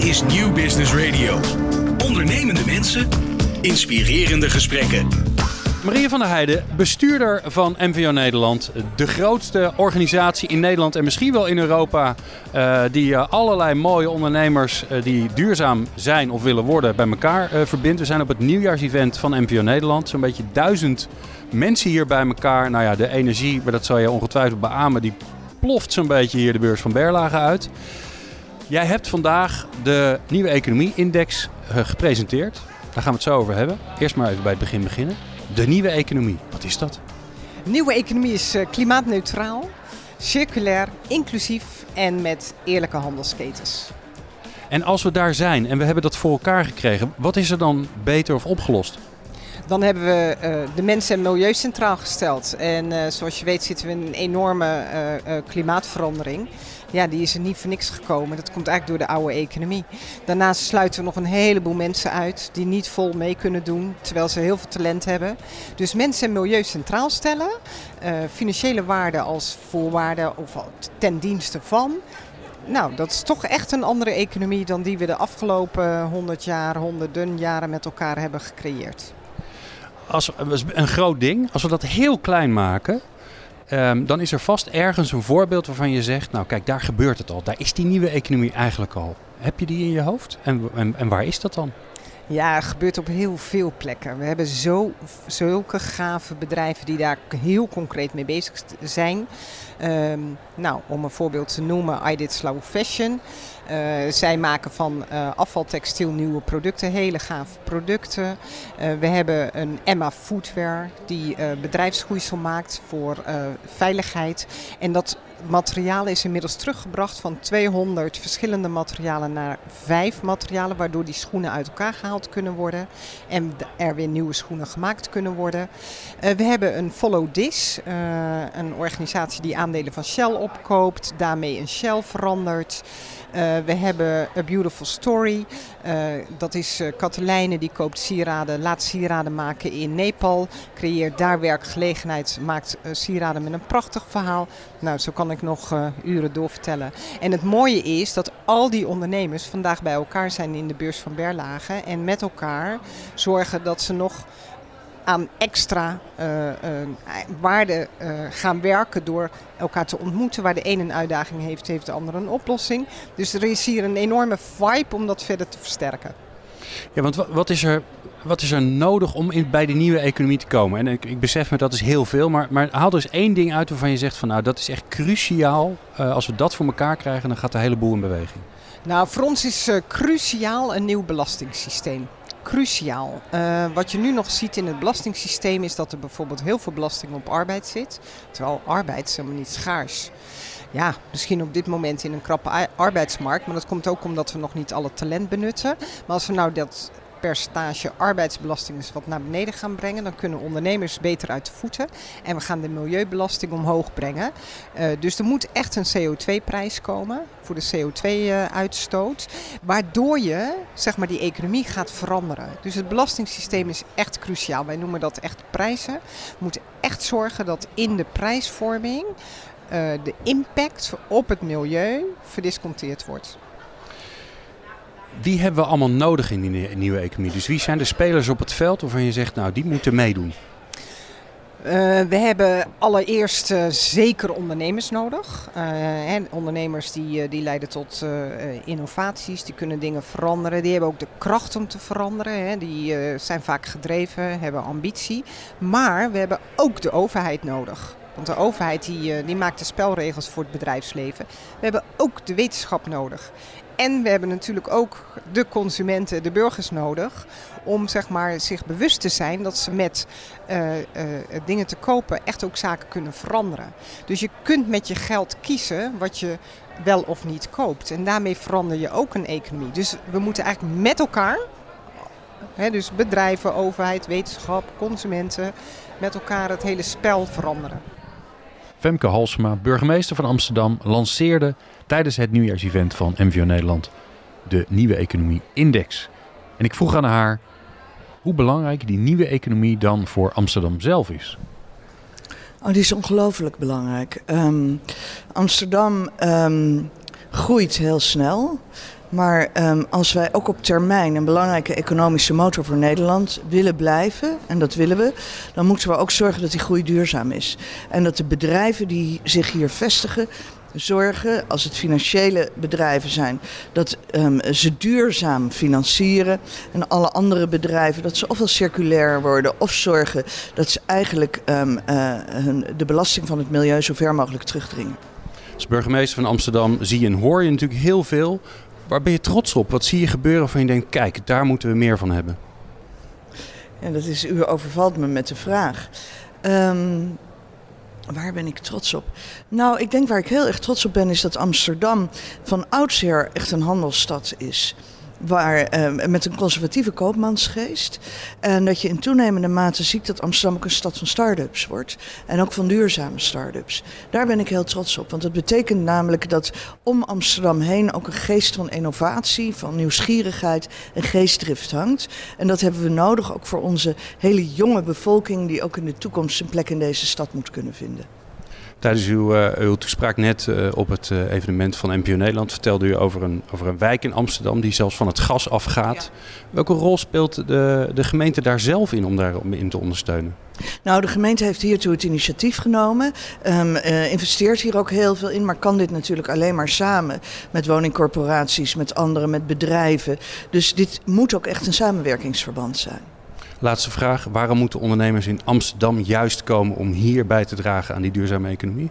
Is Nieuw Business Radio. Ondernemende mensen, inspirerende gesprekken. Maria van der Heijden, bestuurder van MVO Nederland. De grootste organisatie in Nederland en misschien wel in Europa. Uh, die uh, allerlei mooie ondernemers uh, die duurzaam zijn of willen worden bij elkaar verbindt. We zijn op het nieuwjaarsevent van MVO Nederland. Zo'n beetje duizend mensen hier bij elkaar. Nou ja, de energie, maar dat zal je ongetwijfeld beamen, die ploft zo'n beetje hier de beurs van Berlage uit. Jij hebt vandaag de nieuwe economie-index gepresenteerd. Daar gaan we het zo over hebben. Eerst maar even bij het begin beginnen. De nieuwe economie, wat is dat? Nieuwe economie is klimaatneutraal, circulair, inclusief en met eerlijke handelsketens. En als we daar zijn en we hebben dat voor elkaar gekregen, wat is er dan beter of opgelost? Dan hebben we uh, de mensen en milieu centraal gesteld. En uh, zoals je weet zitten we in een enorme uh, klimaatverandering. Ja, die is er niet voor niks gekomen. Dat komt eigenlijk door de oude economie. Daarnaast sluiten we nog een heleboel mensen uit die niet vol mee kunnen doen, terwijl ze heel veel talent hebben. Dus mensen en milieu centraal stellen, financiële waarde als voorwaarde of ten dienste van. Nou, dat is toch echt een andere economie dan die we de afgelopen 100 jaar, honderden jaren met elkaar hebben gecreëerd als, een groot ding. Als we dat heel klein maken, um, dan is er vast ergens een voorbeeld waarvan je zegt: Nou, kijk, daar gebeurt het al. Daar is die nieuwe economie eigenlijk al. Heb je die in je hoofd? En, en, waar is dat dan? Ja, het gebeurt op heel veel plekken. We hebben zo, zulke gave bedrijven die daar heel concreet mee bezig zijn. Um, nou, om een voorbeeld te noemen, I Did Slow Fashion. Uh, zij maken van uh, afvaltextiel nieuwe producten, hele gave producten. Uh, we hebben een Emma Footwear die bedrijfsgroeisel maakt voor veiligheid. En dat materiaal is inmiddels teruggebracht van 200 verschillende materialen naar vijf materialen, waardoor die schoenen uit elkaar gehaald kunnen worden en er weer nieuwe schoenen gemaakt kunnen worden. we hebben een Follow This, een organisatie die aandelen van Shell opkoopt, daarmee een Shell verandert. We hebben A Beautiful Story. Uh, dat is uh, Katelijne die koopt sieraden, laat sieraden maken in Nepal. Creëert daar werkgelegenheid, maakt sieraden met een prachtig verhaal. Nou, zo kan ik nog uren doorvertellen. En het mooie is dat al die ondernemers vandaag bij elkaar zijn in de beurs van Berlage. En met elkaar zorgen dat ze nog aan extra uh, uh, waarde uh, gaan werken door elkaar te ontmoeten. Waar de een een uitdaging heeft, heeft de ander een oplossing. Dus er is hier een enorme vibe om dat verder te versterken. Ja, want wat is er, wat is er nodig om in, bij de nieuwe economie te komen? En ik, ik besef me dat is heel veel, maar, maar haal er eens één ding uit waarvan je zegt van nou dat is echt cruciaal. als we dat voor elkaar krijgen, dan gaat de hele boel in beweging. Nou, voor ons is cruciaal een nieuw belastingssysteem cruciaal. Uh, wat je nu nog ziet in het belastingssysteem is dat er bijvoorbeeld heel veel belasting op arbeid zit. Terwijl arbeid is helemaal niet schaars. Ja, misschien op dit moment in een krappe arbeidsmarkt. Maar dat komt ook omdat we nog niet alle talent benutten. Maar als we nou dat percentage arbeidsbelasting wat naar beneden gaan brengen. Dan kunnen ondernemers beter uit de voeten. En we gaan de milieubelasting omhoog brengen. Uh, dus er moet echt een CO2-prijs komen voor de CO2-uitstoot. waardoor je zeg maar, die economie gaat veranderen. Dus het belastingssysteem is echt cruciaal. Wij noemen dat echt prijzen. We moeten echt zorgen dat in de prijsvorming uh, de impact op het milieu verdisconteerd wordt wie hebben we allemaal nodig in die nieuwe economie? Dus wie zijn de spelers op het veld waarvan je zegt, nou die moeten meedoen? Uh, we hebben allereerst uh, zeker ondernemers nodig. En ondernemers die, die leiden tot innovaties, die kunnen dingen veranderen. Die hebben ook de kracht om te veranderen. Hè. Die zijn vaak gedreven, hebben ambitie. Maar we hebben ook de overheid nodig. Want de overheid die, die maakt de spelregels voor het bedrijfsleven. We hebben ook de wetenschap nodig. En we hebben natuurlijk ook de consumenten, de burgers nodig. Om zeg maar, zich bewust te zijn dat ze met uh, uh, dingen te kopen echt ook zaken kunnen veranderen. Dus je kunt met je geld kiezen wat je wel of niet koopt. En daarmee verander je ook een economie. Dus we moeten eigenlijk met elkaar, hè, dus bedrijven, overheid, wetenschap, consumenten, met elkaar het hele spel veranderen. Femke Halsema, burgemeester van Amsterdam, lanceerde tijdens het nieuwjaarsevent van MVO Nederland de Nieuwe Economie Index. En ik vroeg aan haar hoe belangrijk die nieuwe economie dan voor Amsterdam zelf is. Oh, die is ongelooflijk belangrijk. Um, Amsterdam um, groeit heel snel. Maar um, als wij ook op termijn een belangrijke economische motor voor Nederland willen blijven, en dat willen we, dan moeten we ook zorgen dat die groei duurzaam is. En dat de bedrijven die zich hier vestigen, zorgen, als het financiële bedrijven zijn, dat um, ze duurzaam financieren. En alle andere bedrijven dat ze ofwel circulair worden of zorgen dat ze eigenlijk um, uh, hun, de belasting van het milieu zo ver mogelijk terugdringen. Als burgemeester van Amsterdam zie je en hoor je natuurlijk heel veel. Waar ben je trots op? Wat zie je gebeuren waarvan je denkt, kijk, daar moeten we meer van hebben? En dat is, u overvalt me met de vraag. Um, Waar ben ik trots op? Nou, ik denk waar ik heel erg trots op ben, is dat Amsterdam van oudsher echt een handelsstad is. Waar, eh, met een conservatieve koopmansgeest. En dat je in toenemende mate ziet dat Amsterdam ook een stad van start-ups wordt. En ook van duurzame start-ups. Daar ben ik heel trots op. Want dat betekent namelijk dat om Amsterdam heen ook een geest van innovatie, van nieuwsgierigheid en geestdrift hangt. En dat hebben we nodig ook voor onze hele jonge bevolking, die ook in de toekomst een plek in deze stad moet kunnen vinden. Tijdens uw, uh, uw toespraak net uh, op het uh, evenement van NPO Nederland vertelde u over een, over een wijk in Amsterdam die zelfs van het gas afgaat. Ja. Welke rol speelt de, de gemeente daar zelf in om daarin te ondersteunen? Nou, de gemeente heeft hiertoe het initiatief genomen. Um, investeert hier ook heel veel in, maar kan dit natuurlijk alleen maar samen met woningcorporaties, met anderen, met bedrijven. Dus dit moet ook echt een samenwerkingsverband zijn. Laatste vraag. Waarom moeten ondernemers in Amsterdam juist komen om hier bij te dragen aan die duurzame economie?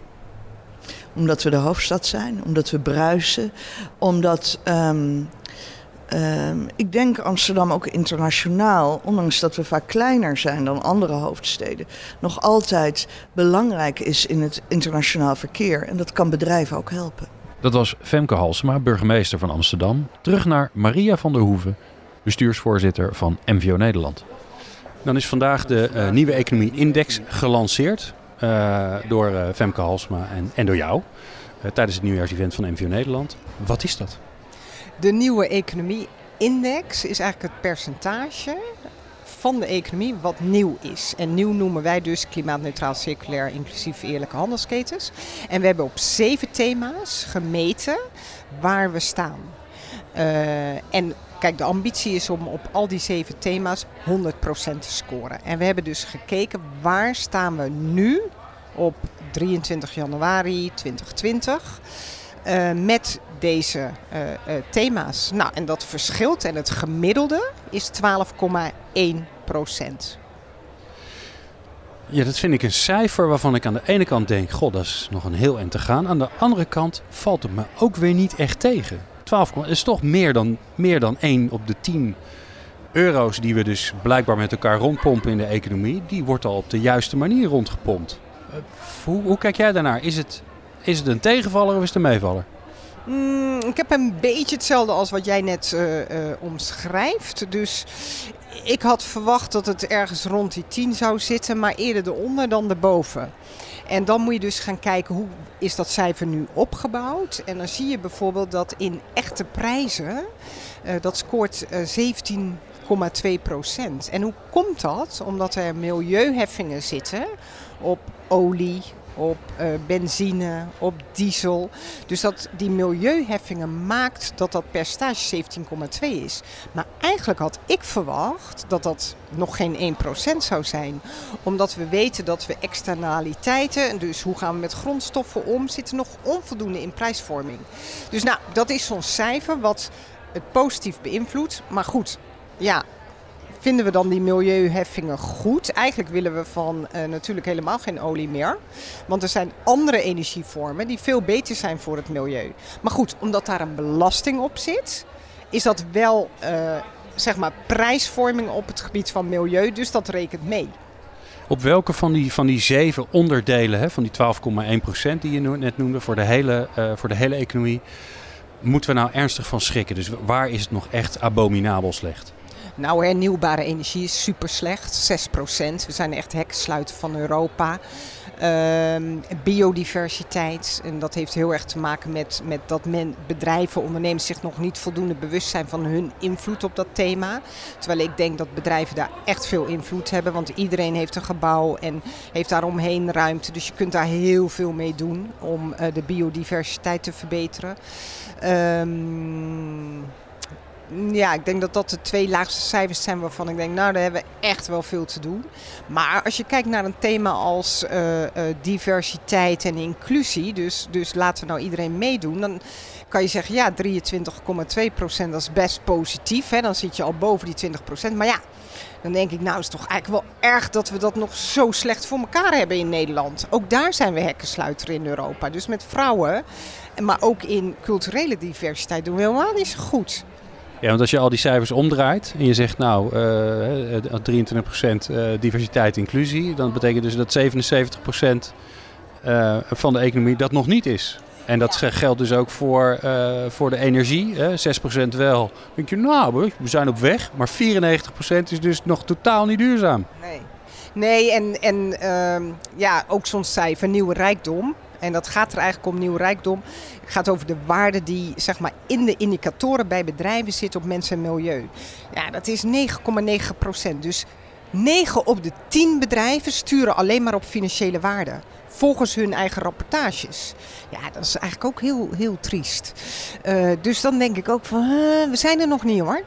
Omdat we de hoofdstad zijn, omdat we bruisen, omdat um, um, ik denk Amsterdam ook internationaal, ondanks dat we vaak kleiner zijn dan andere hoofdsteden, nog altijd belangrijk is in het internationaal verkeer. En dat kan bedrijven ook helpen. Dat was Femke Halsema, burgemeester van Amsterdam. Terug naar Maria van der Hoeven, bestuursvoorzitter van MVO Nederland. Dan is vandaag de uh, nieuwe economie index gelanceerd uh, door uh, Femke Halsma en, en door jou tijdens het nieuwjaarsevent van MVO Nederland. Wat is dat? De nieuwe economie index is eigenlijk het percentage van de economie wat nieuw is. En nieuw noemen wij dus klimaatneutraal, circulair, inclusief eerlijke handelsketens. En we hebben op zeven thema's gemeten waar we staan. En Kijk, de ambitie is om op al die zeven thema's 100% te scoren. En we hebben dus gekeken waar staan we nu op 23 januari 2020 uh, met deze uh, uh, thema's. Nou, en dat verschilt en het gemiddelde is 12,1%. Ja, dat vind ik een cijfer waarvan ik aan de ene kant denk: God, dat is nog een heel eind te gaan. Aan de andere kant valt het me ook weer niet echt tegen. 12 is toch meer dan, meer dan 1 op de 10 euro's die we dus blijkbaar met elkaar rondpompen in de economie. Die wordt al op de juiste manier rondgepompt. Uh, hoe, hoe, kijk jij daarnaar? Is het, is het een tegenvaller of is het een meevaller? Mm, ik heb een beetje hetzelfde als wat jij net uh, uh, omschrijft. Dus ik had verwacht dat het ergens rond die 10 zou zitten, maar eerder eronder dan erboven. En dan moet je dus gaan kijken hoe is dat cijfer nu opgebouwd. En dan zie je bijvoorbeeld dat in echte prijzen, uh, dat scoort uh, 17,2 procent. En hoe komt dat? Omdat er milieuheffingen zitten op olie, op uh, benzine, op diesel. Dus dat die milieuheffingen maakt dat dat percentage 17,2 is. Maar eigenlijk had ik verwacht dat dat nog geen 1% zou zijn. Omdat we weten dat we externaliteiten, dus hoe gaan we met grondstoffen om, zitten nog onvoldoende in prijsvorming. Dus nou, dat is zo'n cijfer wat het positief beïnvloedt. Maar goed, ja, vinden we dan die milieuheffingen goed? Eigenlijk willen we van uh, natuurlijk helemaal geen olie meer. Want er zijn andere energievormen die veel beter zijn voor het milieu. Maar goed, omdat daar een belasting op zit, is dat wel uh, zeg maar prijsvorming op het gebied van milieu. Dus dat rekent mee. Op welke van die, van die zeven onderdelen, hè, van die 12,1% die je net noemde voor de, hele, uh, voor de hele economie, moeten we nou ernstig van schrikken? Dus waar is het nog echt abominabel slecht? Nou, hernieuwbare energie is super slecht, 6% We zijn echt hekkensluiter van Europa. Um, biodiversiteit, en dat heeft heel erg te maken met, met dat men, bedrijven, ondernemers zich nog niet voldoende bewust zijn van hun invloed op dat thema. Terwijl ik denk dat bedrijven daar echt veel invloed hebben, want iedereen heeft een gebouw en heeft daaromheen ruimte. Dus je kunt daar heel veel mee doen om uh, de biodiversiteit te verbeteren. Um, ja, ik denk dat dat de twee laagste cijfers zijn waarvan ik denk, nou, daar hebben we echt wel veel te doen. Maar als je kijkt naar een thema als uh, uh, diversiteit en inclusie, dus, dus laten we nou iedereen meedoen, dan kan je zeggen, ja, 23,2 procent, dat is best positief. Hè? Dan zit je al boven die 20 procent. Maar ja, dan denk ik, nou is toch eigenlijk wel erg dat we dat nog zo slecht voor elkaar hebben in Nederland. Ook daar zijn we hekkensluiter in Europa. Dus met vrouwen, maar ook in culturele diversiteit doen we helemaal niet zo goed. Ja, want als je al die cijfers omdraait en je zegt nou uh, 23% uh, diversiteit inclusie, dan betekent dus dat 77% uh, van de economie dat nog niet is. En dat geldt dus ook voor, voor de energie. Hè. 6% wel. Dan denk je, nou, we zijn op weg. Maar 94% is dus nog totaal niet duurzaam. Nee, nee en, en uh, ja, ook zo'n cijfer, nieuwe rijkdom. En dat gaat er eigenlijk om nieuw rijkdom. Het gaat over de waarde die zeg maar, in de indicatoren bij bedrijven zit op mensen en milieu. Ja, dat is 9,9 procent. Dus 9 op de 10 bedrijven sturen alleen maar op financiële waarde. Volgens hun eigen rapportages. Ja, dat is eigenlijk ook heel, heel triest. Uh, dus dan denk ik ook van, uh, we zijn er nog niet hoor.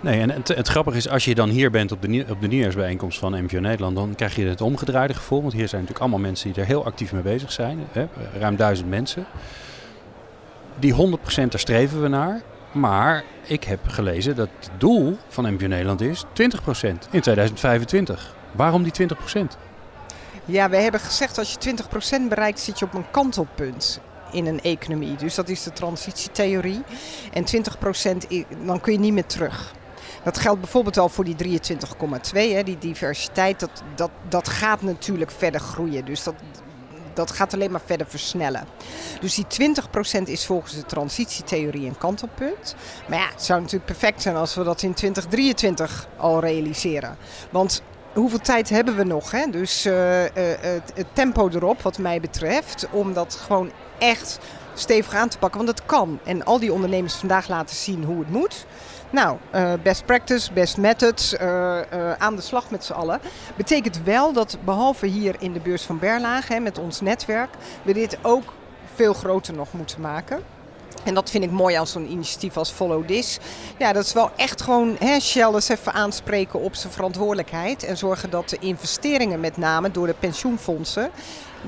Nee, en het, het, grappige is, als je dan hier bent op de, op de van MVO Nederland, dan krijg je het omgedraaide gevoel. Want hier zijn natuurlijk allemaal mensen die er heel actief mee bezig zijn. Hè? Ruim duizend mensen. Die 100% daar streven we naar. Maar ik heb gelezen dat het doel van MVO Nederland is 20% in 2025. Waarom die 20%? Ja, we hebben gezegd als je 20% bereikt zit je op een kantelpunt in een economie. Dus dat is de transitietheorie. En 20% dan kun je niet meer terug. Dat geldt bijvoorbeeld al voor die 23,2. Die diversiteit, dat, dat, dat gaat natuurlijk verder groeien. Dus dat, dat gaat alleen maar verder versnellen. Dus die 20% is volgens de transitietheorie een kantelpunt. Maar ja, het zou natuurlijk perfect zijn als we dat in 2023 al realiseren. Want hoeveel tijd hebben we nog? Hè? Dus uh, uh, het, het, tempo erop, wat mij betreft, om dat gewoon echt stevig aan te pakken. Want het kan. En al die ondernemers vandaag laten zien hoe het moet. Nou, uh, best practice, best methods, aan de slag met z'n allen. Betekent wel dat behalve hier in de beurs van Berlage, met ons netwerk, we dit ook veel groter nog moeten maken. En dat vind ik mooi als zo'n initiatief als Follow This. Ja, dat is wel echt gewoon hè, Shell eens even aanspreken op zijn verantwoordelijkheid. En zorgen dat de investeringen met name door de pensioenfondsen,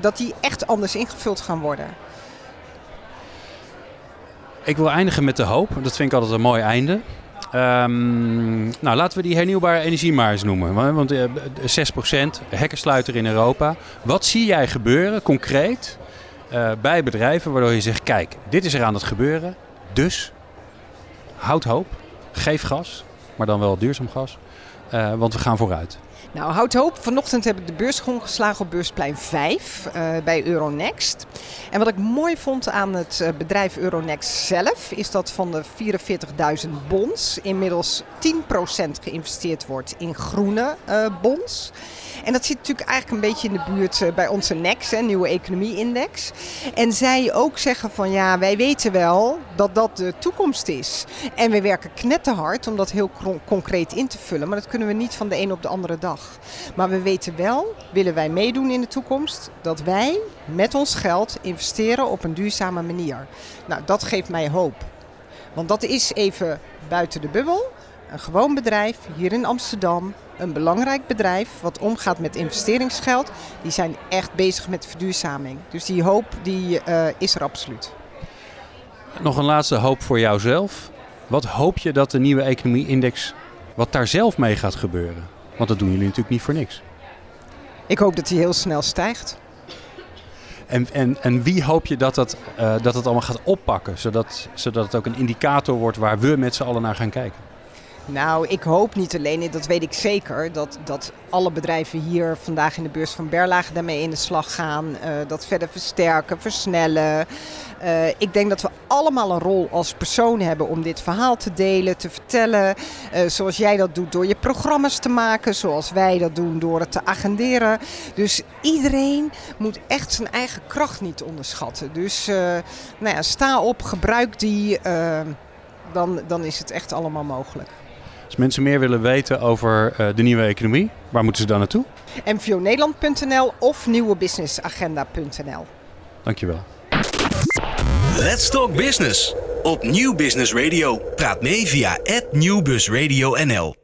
dat die echt anders ingevuld gaan worden. Ik wil eindigen met de hoop. Dat vind ik altijd een mooi einde. Um, nou, laten we die hernieuwbare energie maar eens noemen. Want uh, 6% hekkersluiter in Europa. Wat zie jij gebeuren concreet uh, bij bedrijven waardoor je zegt: kijk, dit is er aan het gebeuren. Dus houd hoop, geef gas, maar dan wel duurzaam gas, uh, want we gaan vooruit. Nou, houd hoop. Vanochtend heb ik de beurs geslagen op beursplein 5 uh, bij Euronext. En wat ik mooi vond aan het uh, bedrijf Euronext zelf, is dat van de 44.000 bonds inmiddels 10% geïnvesteerd wordt in groene uh, bonds. En dat zit natuurlijk eigenlijk een beetje in de buurt bij onze NEX, hè, Nieuwe Economie Index. En zij ook zeggen van ja, wij weten wel dat dat de toekomst is. En we werken knetterhard om dat heel concreet in te vullen. Maar dat kunnen we niet van de een op de andere dag. Maar we weten wel, willen wij meedoen in de toekomst, dat wij met ons geld investeren op een duurzame manier. Nou, dat geeft mij hoop. Want dat is even buiten de bubbel. Een gewoon bedrijf hier in Amsterdam, een belangrijk bedrijf wat omgaat met investeringsgeld, die zijn echt bezig met verduurzaming. Dus die hoop die, uh, is er absoluut. Nog een laatste hoop voor jouzelf. Wat hoop je dat de nieuwe economie-index, wat daar zelf mee gaat gebeuren? Want dat doen jullie natuurlijk niet voor niks. Ik hoop dat hij heel snel stijgt. En, en, en wie hoop je dat, dat, uh, dat het allemaal gaat oppakken, zodat, zodat het ook een indicator wordt waar we met z'n allen naar gaan kijken? Nou, ik hoop niet alleen, dat weet ik zeker, dat, dat alle bedrijven hier vandaag in de beurs van Berlage daarmee in de slag gaan. Uh, dat verder versterken, versnellen. Uh, ik denk dat we allemaal een rol als persoon hebben om dit verhaal te delen, te vertellen. Uh, zoals jij dat doet door je programma's te maken, zoals wij dat doen door het te agenderen. Dus iedereen moet echt zijn eigen kracht niet onderschatten. Dus nou ja, sta op, gebruik die, dan, dan is het echt allemaal mogelijk. Als mensen meer willen weten over uh, de nieuwe economie, waar moeten ze dan naartoe? mvonederland.nl of nieuwebusinessagenda.nl. Dankjewel. Let's Talk Business. op Nieuw Business Radio. Praat mee via @nieuwbusradio_nl.